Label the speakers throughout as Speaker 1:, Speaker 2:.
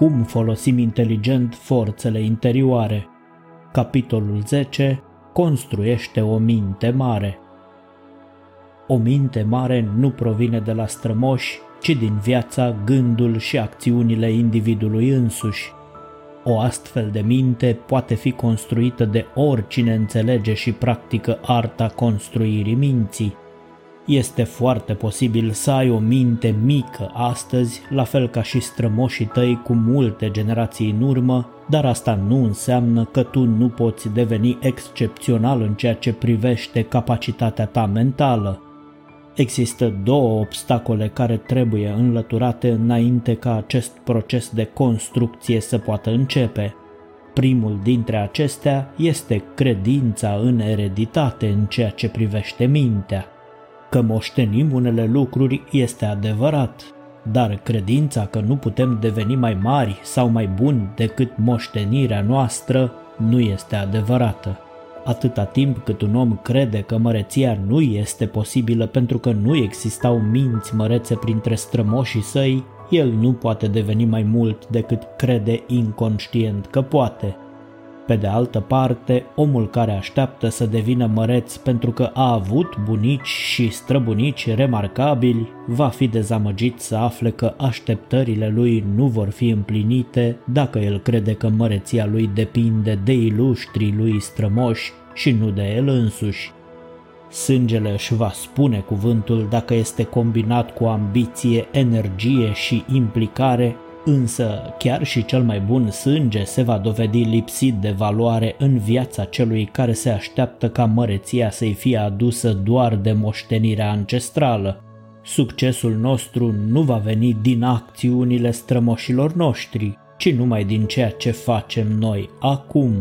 Speaker 1: cum folosim inteligent forțele interioare. Capitolul 10. Construiește o minte mare. O minte mare nu provine de la strămoși, ci din viața, gândul și acțiunile individului însuși. O astfel de minte poate fi construită de oricine înțelege și practică arta construirii minții. Este foarte posibil să ai o minte mică astăzi, la fel ca și strămoșii tăi cu multe generații în urmă, dar asta nu înseamnă că tu nu poți deveni excepțional în ceea ce privește capacitatea ta mentală. Există două obstacole care trebuie înlăturate înainte ca acest proces de construcție să poată începe. Primul dintre acestea este credința în ereditate în ceea ce privește mintea. Că moștenim unele lucruri este adevărat, dar credința că nu putem deveni mai mari sau mai buni decât moștenirea noastră nu este adevărată. Atâta timp cât un om crede că măreția nu este posibilă pentru că nu existau minți mărețe printre strămoșii săi, el nu poate deveni mai mult decât crede inconștient că poate – pe de altă parte, omul care așteaptă să devină măreț pentru că a avut bunici și străbunici remarcabili, va fi dezamăgit să afle că așteptările lui nu vor fi împlinite dacă el crede că măreția lui depinde de iluștrii lui strămoși și nu de el însuși. Sângele își va spune cuvântul dacă este combinat cu ambiție, energie și implicare Însă, chiar și cel mai bun sânge se va dovedi lipsit de valoare în viața celui care se așteaptă ca măreția să-i fie adusă doar de moștenirea ancestrală. Succesul nostru nu va veni din acțiunile strămoșilor noștri, ci numai din ceea ce facem noi acum.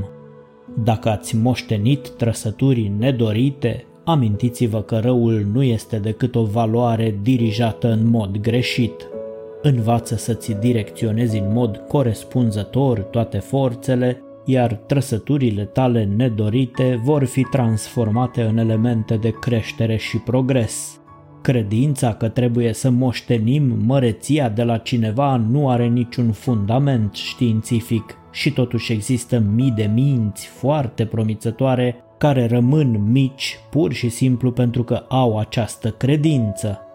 Speaker 1: Dacă ați moștenit trăsături nedorite, amintiți-vă că răul nu este decât o valoare dirijată în mod greșit. Învață să-ți direcționezi în mod corespunzător toate forțele, iar trăsăturile tale nedorite vor fi transformate în elemente de creștere și progres. Credința că trebuie să moștenim măreția de la cineva nu are niciun fundament științific și totuși există mii de minți foarte promițătoare care rămân mici pur și simplu pentru că au această credință.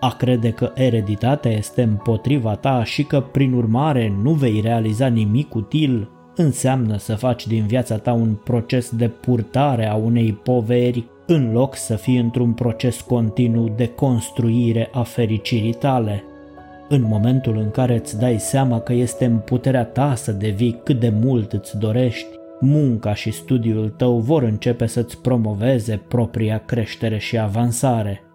Speaker 1: A crede că ereditatea este împotriva ta și că prin urmare nu vei realiza nimic util înseamnă să faci din viața ta un proces de purtare a unei poveri în loc să fii într-un proces continuu de construire a fericirii tale. În momentul în care îți dai seama că este în puterea ta să devii cât de mult îți dorești, munca și studiul tău vor începe să-ți promoveze propria creștere și avansare.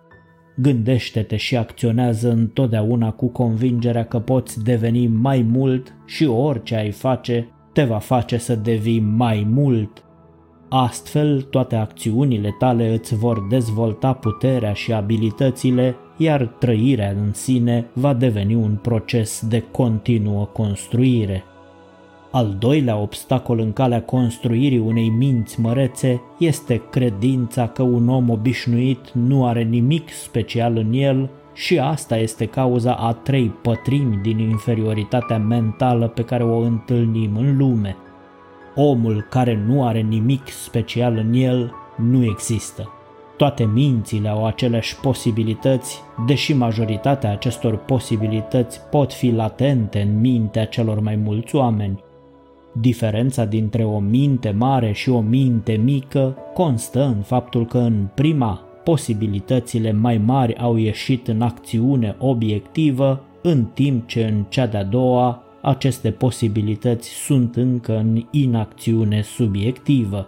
Speaker 1: Gândește-te și acționează întotdeauna cu convingerea că poți deveni mai mult și orice ai face te va face să devii mai mult. Astfel, toate acțiunile tale îți vor dezvolta puterea și abilitățile, iar trăirea în sine va deveni un proces de continuă construire. Al doilea obstacol în calea construirii unei minți mărețe este credința că un om obișnuit nu are nimic special în el și asta este cauza a trei pătrimi din inferioritatea mentală pe care o întâlnim în lume. Omul care nu are nimic special în el nu există. Toate mințile au aceleași posibilități, deși majoritatea acestor posibilități pot fi latente în mintea celor mai mulți oameni. Diferența dintre o minte mare și o minte mică constă în faptul că în prima posibilitățile mai mari au ieșit în acțiune obiectivă, în timp ce în cea de-a doua aceste posibilități sunt încă în inacțiune subiectivă.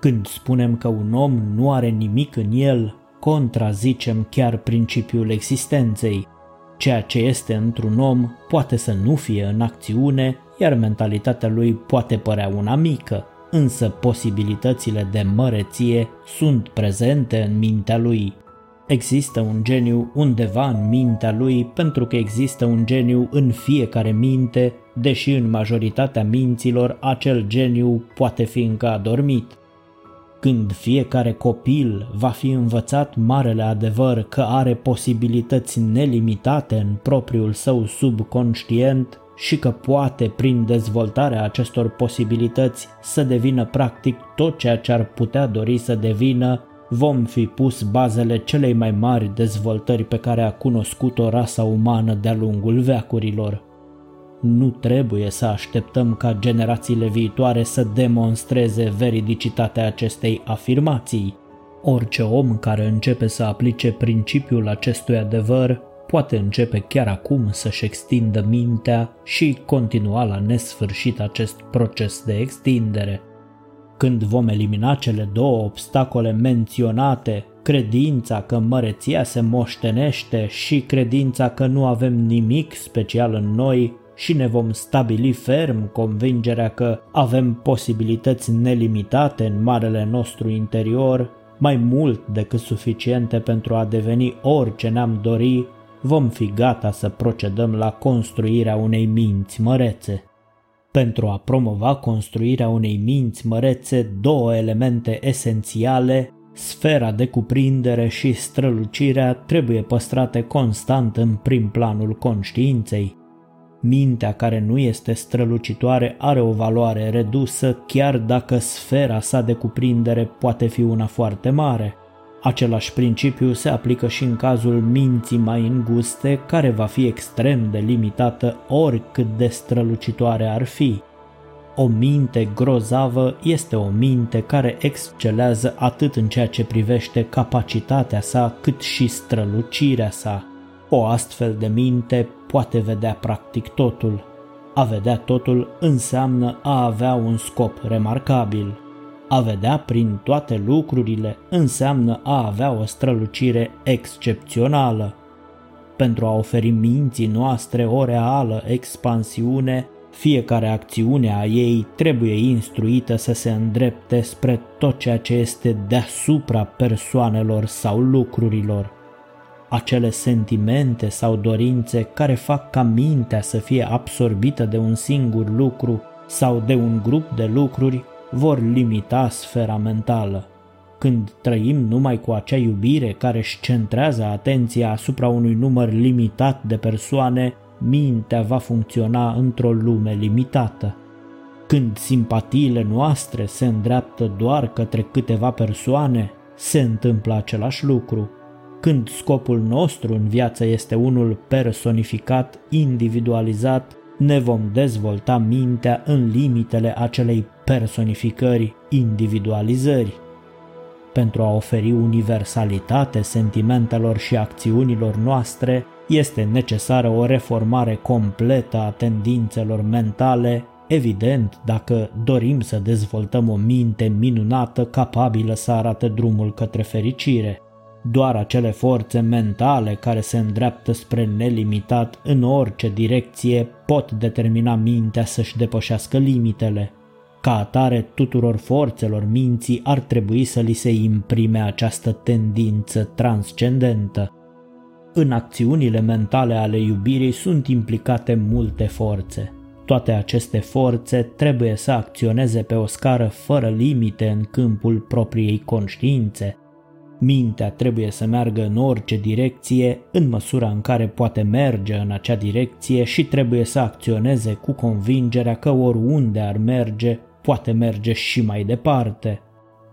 Speaker 1: Când spunem că un om nu are nimic în el, contrazicem chiar principiul existenței. Ceea ce este într-un om poate să nu fie în acțiune iar mentalitatea lui poate părea una mică, însă posibilitățile de măreție sunt prezente în mintea lui. Există un geniu undeva în mintea lui pentru că există un geniu în fiecare minte, deși în majoritatea minților acel geniu poate fi încă adormit. Când fiecare copil va fi învățat marele adevăr că are posibilități nelimitate în propriul său subconștient, și că poate, prin dezvoltarea acestor posibilități, să devină practic tot ceea ce ar putea dori să devină, vom fi pus bazele celei mai mari dezvoltări pe care a cunoscut-o rasa umană de-a lungul veacurilor. Nu trebuie să așteptăm ca generațiile viitoare să demonstreze veridicitatea acestei afirmații. Orice om care începe să aplice principiul acestui adevăr poate începe chiar acum să-și extindă mintea și continua la nesfârșit acest proces de extindere. Când vom elimina cele două obstacole menționate, credința că măreția se moștenește și credința că nu avem nimic special în noi și ne vom stabili ferm convingerea că avem posibilități nelimitate în marele nostru interior, mai mult decât suficiente pentru a deveni orice ne-am dori, vom fi gata să procedăm la construirea unei minți mărețe. Pentru a promova construirea unei minți mărețe, două elemente esențiale, sfera de cuprindere și strălucirea, trebuie păstrate constant în prim planul conștiinței. Mintea care nu este strălucitoare are o valoare redusă chiar dacă sfera sa de cuprindere poate fi una foarte mare. Același principiu se aplică și în cazul minții mai înguste, care va fi extrem de limitată oricât de strălucitoare ar fi. O minte grozavă este o minte care excelează atât în ceea ce privește capacitatea sa, cât și strălucirea sa. O astfel de minte poate vedea practic totul. A vedea totul înseamnă a avea un scop remarcabil. A vedea prin toate lucrurile înseamnă a avea o strălucire excepțională. Pentru a oferi minții noastre o reală expansiune, fiecare acțiune a ei trebuie instruită să se îndrepte spre tot ceea ce este deasupra persoanelor sau lucrurilor. Acele sentimente sau dorințe care fac ca mintea să fie absorbită de un singur lucru sau de un grup de lucruri vor limita sfera mentală. Când trăim numai cu acea iubire care își centrează atenția asupra unui număr limitat de persoane, mintea va funcționa într-o lume limitată. Când simpatiile noastre se îndreaptă doar către câteva persoane, se întâmplă același lucru. Când scopul nostru în viață este unul personificat, individualizat, ne vom dezvolta mintea în limitele acelei personificări, individualizări. Pentru a oferi universalitate sentimentelor și acțiunilor noastre, este necesară o reformare completă a tendințelor mentale, evident dacă dorim să dezvoltăm o minte minunată capabilă să arate drumul către fericire. Doar acele forțe mentale care se îndreaptă spre nelimitat în orice direcție pot determina mintea să-și depășească limitele. Ca atare, tuturor forțelor minții ar trebui să li se imprime această tendință transcendentă. În acțiunile mentale ale iubirii sunt implicate multe forțe. Toate aceste forțe trebuie să acționeze pe o scară fără limite în câmpul propriei conștiințe. Mintea trebuie să meargă în orice direcție, în măsura în care poate merge în acea direcție și trebuie să acționeze cu convingerea că oriunde ar merge, poate merge și mai departe.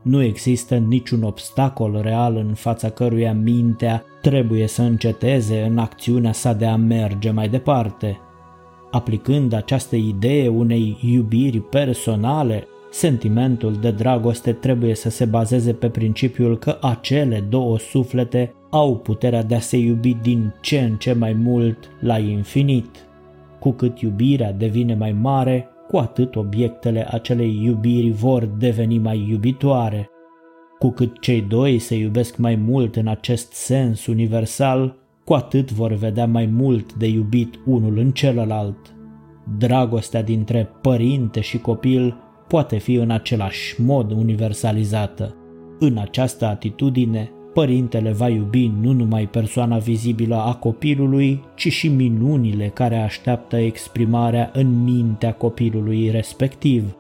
Speaker 1: Nu există niciun obstacol real în fața căruia mintea trebuie să înceteze în acțiunea sa de a merge mai departe. Aplicând această idee unei iubiri personale, sentimentul de dragoste trebuie să se bazeze pe principiul că acele două suflete au puterea de a se iubi din ce în ce mai mult la infinit. Cu cât iubirea devine mai mare, cu atât obiectele acelei iubiri vor deveni mai iubitoare. Cu cât cei doi se iubesc mai mult în acest sens universal, cu atât vor vedea mai mult de iubit unul în celălalt. Dragostea dintre părinte și copil poate fi în același mod universalizată. În această atitudine, Părintele va iubi nu numai persoana vizibilă a copilului, ci și minunile care așteaptă exprimarea în mintea copilului respectiv.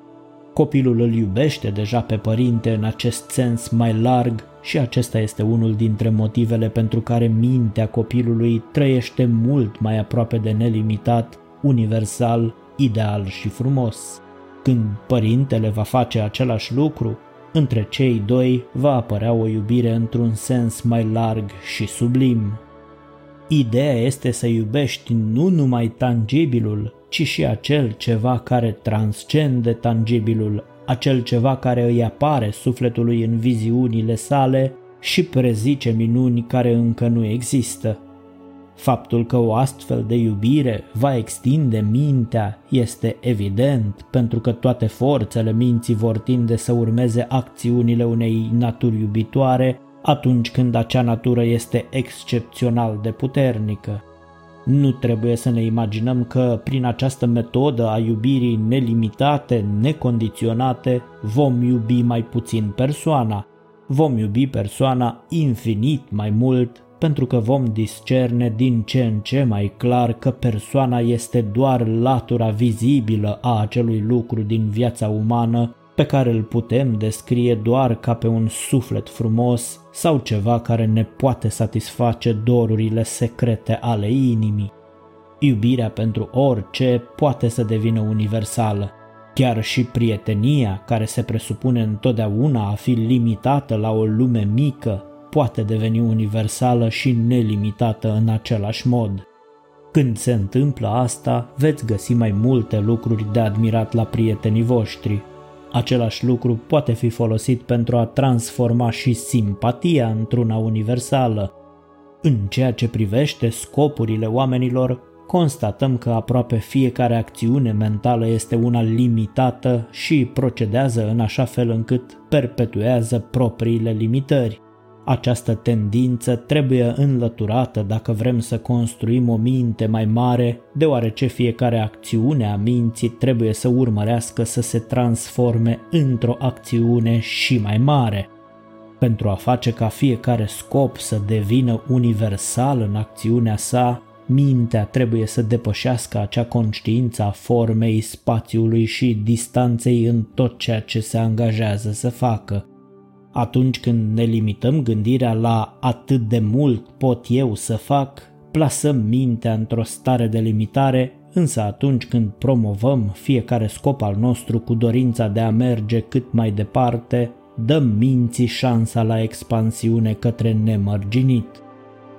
Speaker 1: Copilul îl iubește deja pe părinte în acest sens mai larg și acesta este unul dintre motivele pentru care mintea copilului trăiește mult mai aproape de nelimitat universal, ideal și frumos. Când părintele va face același lucru, între cei doi va apărea o iubire într-un sens mai larg și sublim. Ideea este să iubești nu numai tangibilul, ci și acel ceva care transcende tangibilul, acel ceva care îi apare sufletului în viziunile sale și prezice minuni care încă nu există. Faptul că o astfel de iubire va extinde mintea este evident, pentru că toate forțele minții vor tinde să urmeze acțiunile unei naturi iubitoare atunci când acea natură este excepțional de puternică. Nu trebuie să ne imaginăm că prin această metodă a iubirii nelimitate, necondiționate, vom iubi mai puțin persoana. Vom iubi persoana infinit mai mult pentru că vom discerne din ce în ce mai clar că persoana este doar latura vizibilă a acelui lucru din viața umană pe care îl putem descrie doar ca pe un suflet frumos sau ceva care ne poate satisface dorurile secrete ale inimii. Iubirea pentru orice poate să devină universală. Chiar și prietenia, care se presupune întotdeauna a fi limitată la o lume mică, poate deveni universală și nelimitată în același mod. Când se întâmplă asta, veți găsi mai multe lucruri de admirat la prietenii voștri. Același lucru poate fi folosit pentru a transforma și simpatia într-una universală. În ceea ce privește scopurile oamenilor, constatăm că aproape fiecare acțiune mentală este una limitată și procedează în așa fel încât perpetuează propriile limitări. Această tendință trebuie înlăturată dacă vrem să construim o minte mai mare, deoarece fiecare acțiune a minții trebuie să urmărească să se transforme într-o acțiune și mai mare. Pentru a face ca fiecare scop să devină universal în acțiunea sa, mintea trebuie să depășească acea conștiință a formei, spațiului și distanței în tot ceea ce se angajează să facă. Atunci când ne limităm gândirea la atât de mult pot eu să fac, plasăm mintea într-o stare de limitare, însă atunci când promovăm fiecare scop al nostru cu dorința de a merge cât mai departe, dăm minții șansa la expansiune către nemărginit.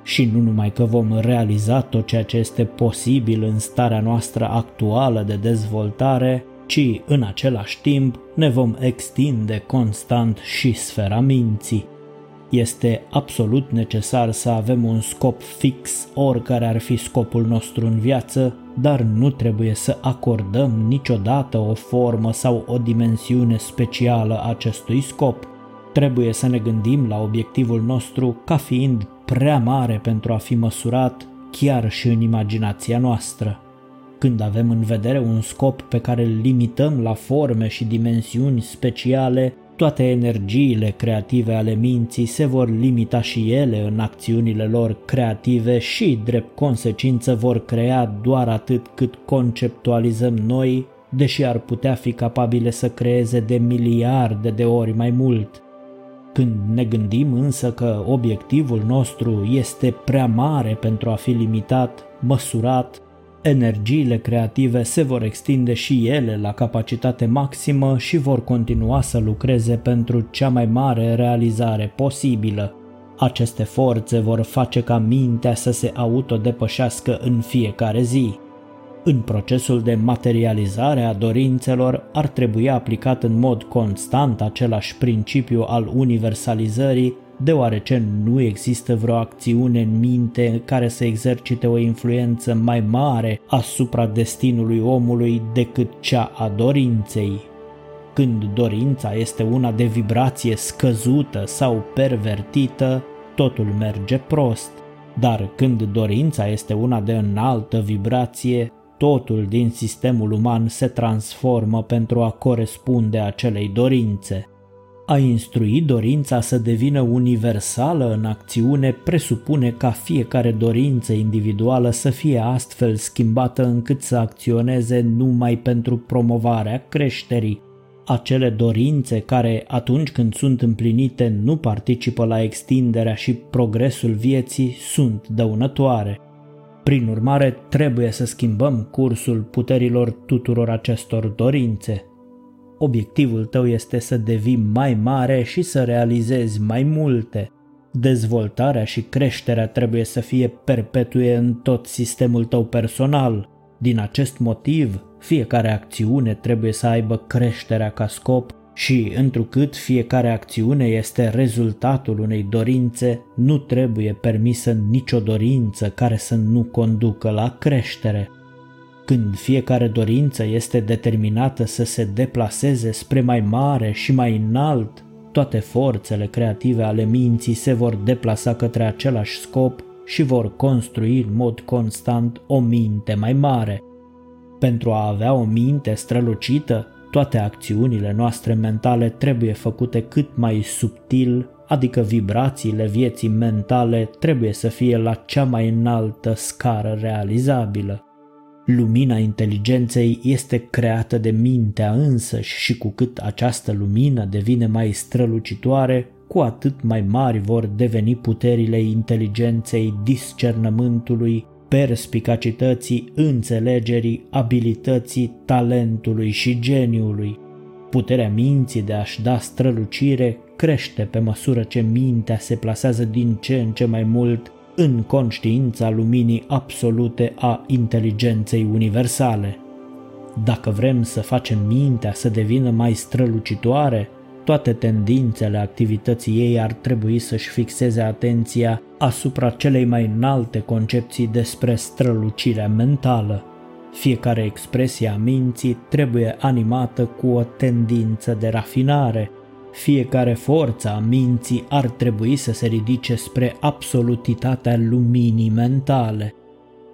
Speaker 1: Și nu numai că vom realiza tot ceea ce este posibil în starea noastră actuală de dezvoltare, ci în același timp ne vom extinde constant și sfera minții. Este absolut necesar să avem un scop fix, oricare ar fi scopul nostru în viață, dar nu trebuie să acordăm niciodată o formă sau o dimensiune specială acestui scop. Trebuie să ne gândim la obiectivul nostru ca fiind prea mare pentru a fi măsurat chiar și în imaginația noastră. Când avem în vedere un scop pe care îl limităm la forme și dimensiuni speciale, toate energiile creative ale minții se vor limita și ele în acțiunile lor creative și, drept consecință, vor crea doar atât cât conceptualizăm noi, deși ar putea fi capabile să creeze de miliarde de ori mai mult. Când ne gândim însă că obiectivul nostru este prea mare pentru a fi limitat, măsurat Energiile creative se vor extinde și ele la capacitate maximă și vor continua să lucreze pentru cea mai mare realizare posibilă. Aceste forțe vor face ca mintea să se autodepășească în fiecare zi. În procesul de materializare a dorințelor ar trebui aplicat în mod constant același principiu al universalizării deoarece nu există vreo acțiune în minte care să exercite o influență mai mare asupra destinului omului decât cea a dorinței. Când dorința este una de vibrație scăzută sau pervertită, totul merge prost, dar când dorința este una de înaltă vibrație, totul din sistemul uman se transformă pentru a corespunde acelei dorințe. A instrui dorința să devină universală în acțiune presupune ca fiecare dorință individuală să fie astfel schimbată încât să acționeze numai pentru promovarea creșterii. Acele dorințe care, atunci când sunt împlinite, nu participă la extinderea și progresul vieții, sunt dăunătoare. Prin urmare, trebuie să schimbăm cursul puterilor tuturor acestor dorințe. Obiectivul tău este să devii mai mare și să realizezi mai multe. Dezvoltarea și creșterea trebuie să fie perpetue în tot sistemul tău personal. Din acest motiv, fiecare acțiune trebuie să aibă creșterea ca scop și, întrucât fiecare acțiune este rezultatul unei dorințe, nu trebuie permisă nicio dorință care să nu conducă la creștere. Când fiecare dorință este determinată să se deplaseze spre mai mare și mai înalt, toate forțele creative ale minții se vor deplasa către același scop și vor construi în mod constant o minte mai mare. Pentru a avea o minte strălucită, toate acțiunile noastre mentale trebuie făcute cât mai subtil, adică vibrațiile vieții mentale trebuie să fie la cea mai înaltă scară realizabilă. Lumina inteligenței este creată de mintea însăși și cu cât această lumină devine mai strălucitoare, cu atât mai mari vor deveni puterile inteligenței, discernământului, perspicacității, înțelegerii, abilității, talentului și geniului. Puterea minții de a-și da strălucire crește pe măsură ce mintea se plasează din ce în ce mai mult în conștiința luminii absolute a inteligenței universale. Dacă vrem să facem mintea să devină mai strălucitoare, toate tendințele activității ei ar trebui să-și fixeze atenția asupra celei mai înalte concepții despre strălucirea mentală. Fiecare expresie a minții trebuie animată cu o tendință de rafinare. Fiecare forță a minții ar trebui să se ridice spre absolutitatea luminii mentale.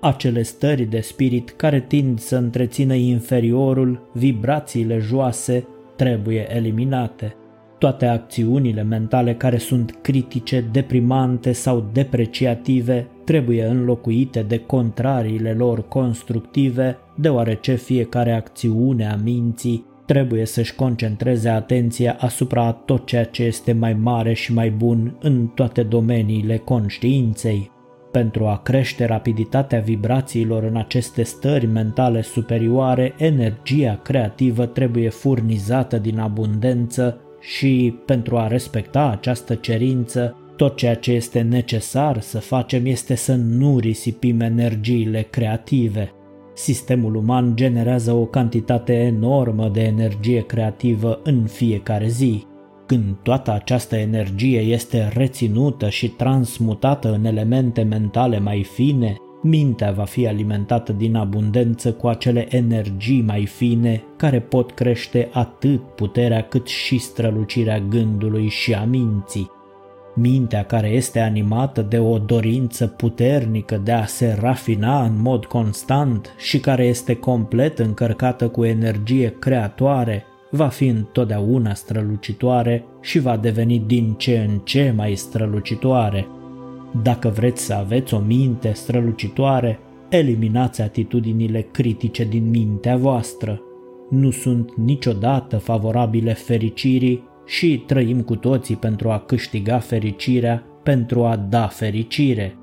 Speaker 1: Acele stări de spirit care tind să întrețină inferiorul, vibrațiile joase, trebuie eliminate. Toate acțiunile mentale care sunt critice, deprimante sau depreciative trebuie înlocuite de contrariile lor constructive, deoarece fiecare acțiune a minții trebuie să-și concentreze atenția asupra tot ceea ce este mai mare și mai bun în toate domeniile conștiinței. Pentru a crește rapiditatea vibrațiilor în aceste stări mentale superioare, energia creativă trebuie furnizată din abundență și pentru a respecta această cerință, tot ceea ce este necesar să facem este să nu risipim energiile creative. Sistemul uman generează o cantitate enormă de energie creativă în fiecare zi. Când toată această energie este reținută și transmutată în elemente mentale mai fine, Mintea va fi alimentată din abundență cu acele energii mai fine care pot crește atât puterea cât și strălucirea gândului și a minții. Mintea care este animată de o dorință puternică de a se rafina în mod constant și care este complet încărcată cu energie creatoare, va fi întotdeauna strălucitoare și va deveni din ce în ce mai strălucitoare. Dacă vreți să aveți o minte strălucitoare, eliminați atitudinile critice din mintea voastră. Nu sunt niciodată favorabile fericirii și trăim cu toții pentru a câștiga fericirea, pentru a da fericire.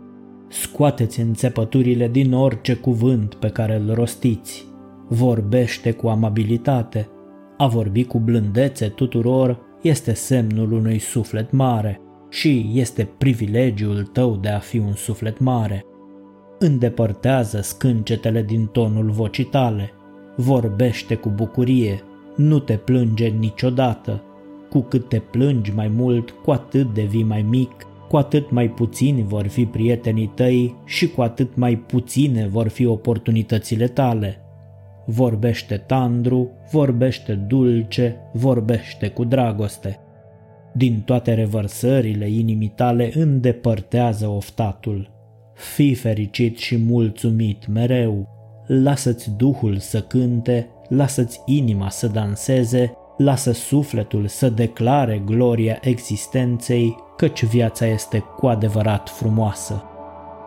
Speaker 1: Scoateți înțepăturile din orice cuvânt pe care îl rostiți. Vorbește cu amabilitate. A vorbi cu blândețe tuturor este semnul unui suflet mare – și este privilegiul tău de a fi un suflet mare. Îndepărtează scâncetele din tonul vocii tale, vorbește cu bucurie, nu te plânge niciodată. Cu cât te plângi mai mult, cu atât devii mai mic, cu atât mai puțini vor fi prietenii tăi și cu atât mai puține vor fi oportunitățile tale. Vorbește tandru, vorbește dulce, vorbește cu dragoste. Din toate revărsările inimii tale îndepărtează oftatul. Fii fericit și mulțumit mereu. Lasă-ți Duhul să cânte, lasă-ți inima să danseze, lasă sufletul să declare gloria existenței, căci viața este cu adevărat frumoasă.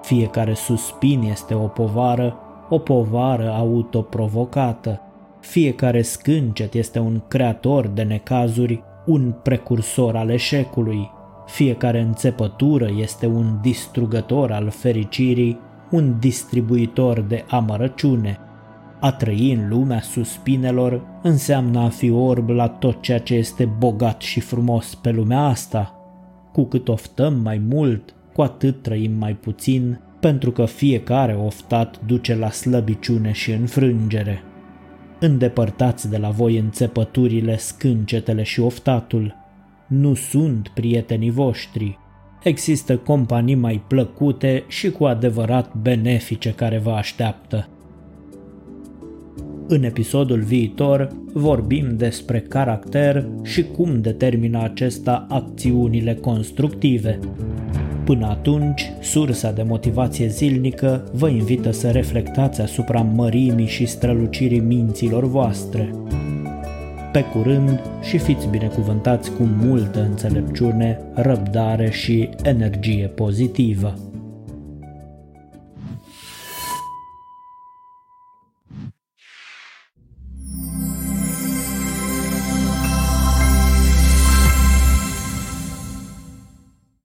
Speaker 1: Fiecare suspin este o povară, o povară autoprovocată. Fiecare scâncet este un creator de necazuri, un precursor al eșecului. Fiecare înțepătură este un distrugător al fericirii, un distribuitor de amărăciune. A trăi în lumea suspinelor înseamnă a fi orb la tot ceea ce este bogat și frumos pe lumea asta. Cu cât oftăm mai mult, cu atât trăim mai puțin, pentru că fiecare oftat duce la slăbiciune și înfrângere. Îndepărtați de la voi înțepăturile, scâncetele și oftatul. Nu sunt prietenii voștri. Există companii mai plăcute și cu adevărat benefice care vă așteaptă. În episodul viitor vorbim despre caracter și cum determină acesta acțiunile constructive. Până atunci, sursa de motivație zilnică vă invită să reflectați asupra mărimii și strălucirii minților voastre. Pe curând și fiți binecuvântați cu multă înțelepciune, răbdare și energie pozitivă.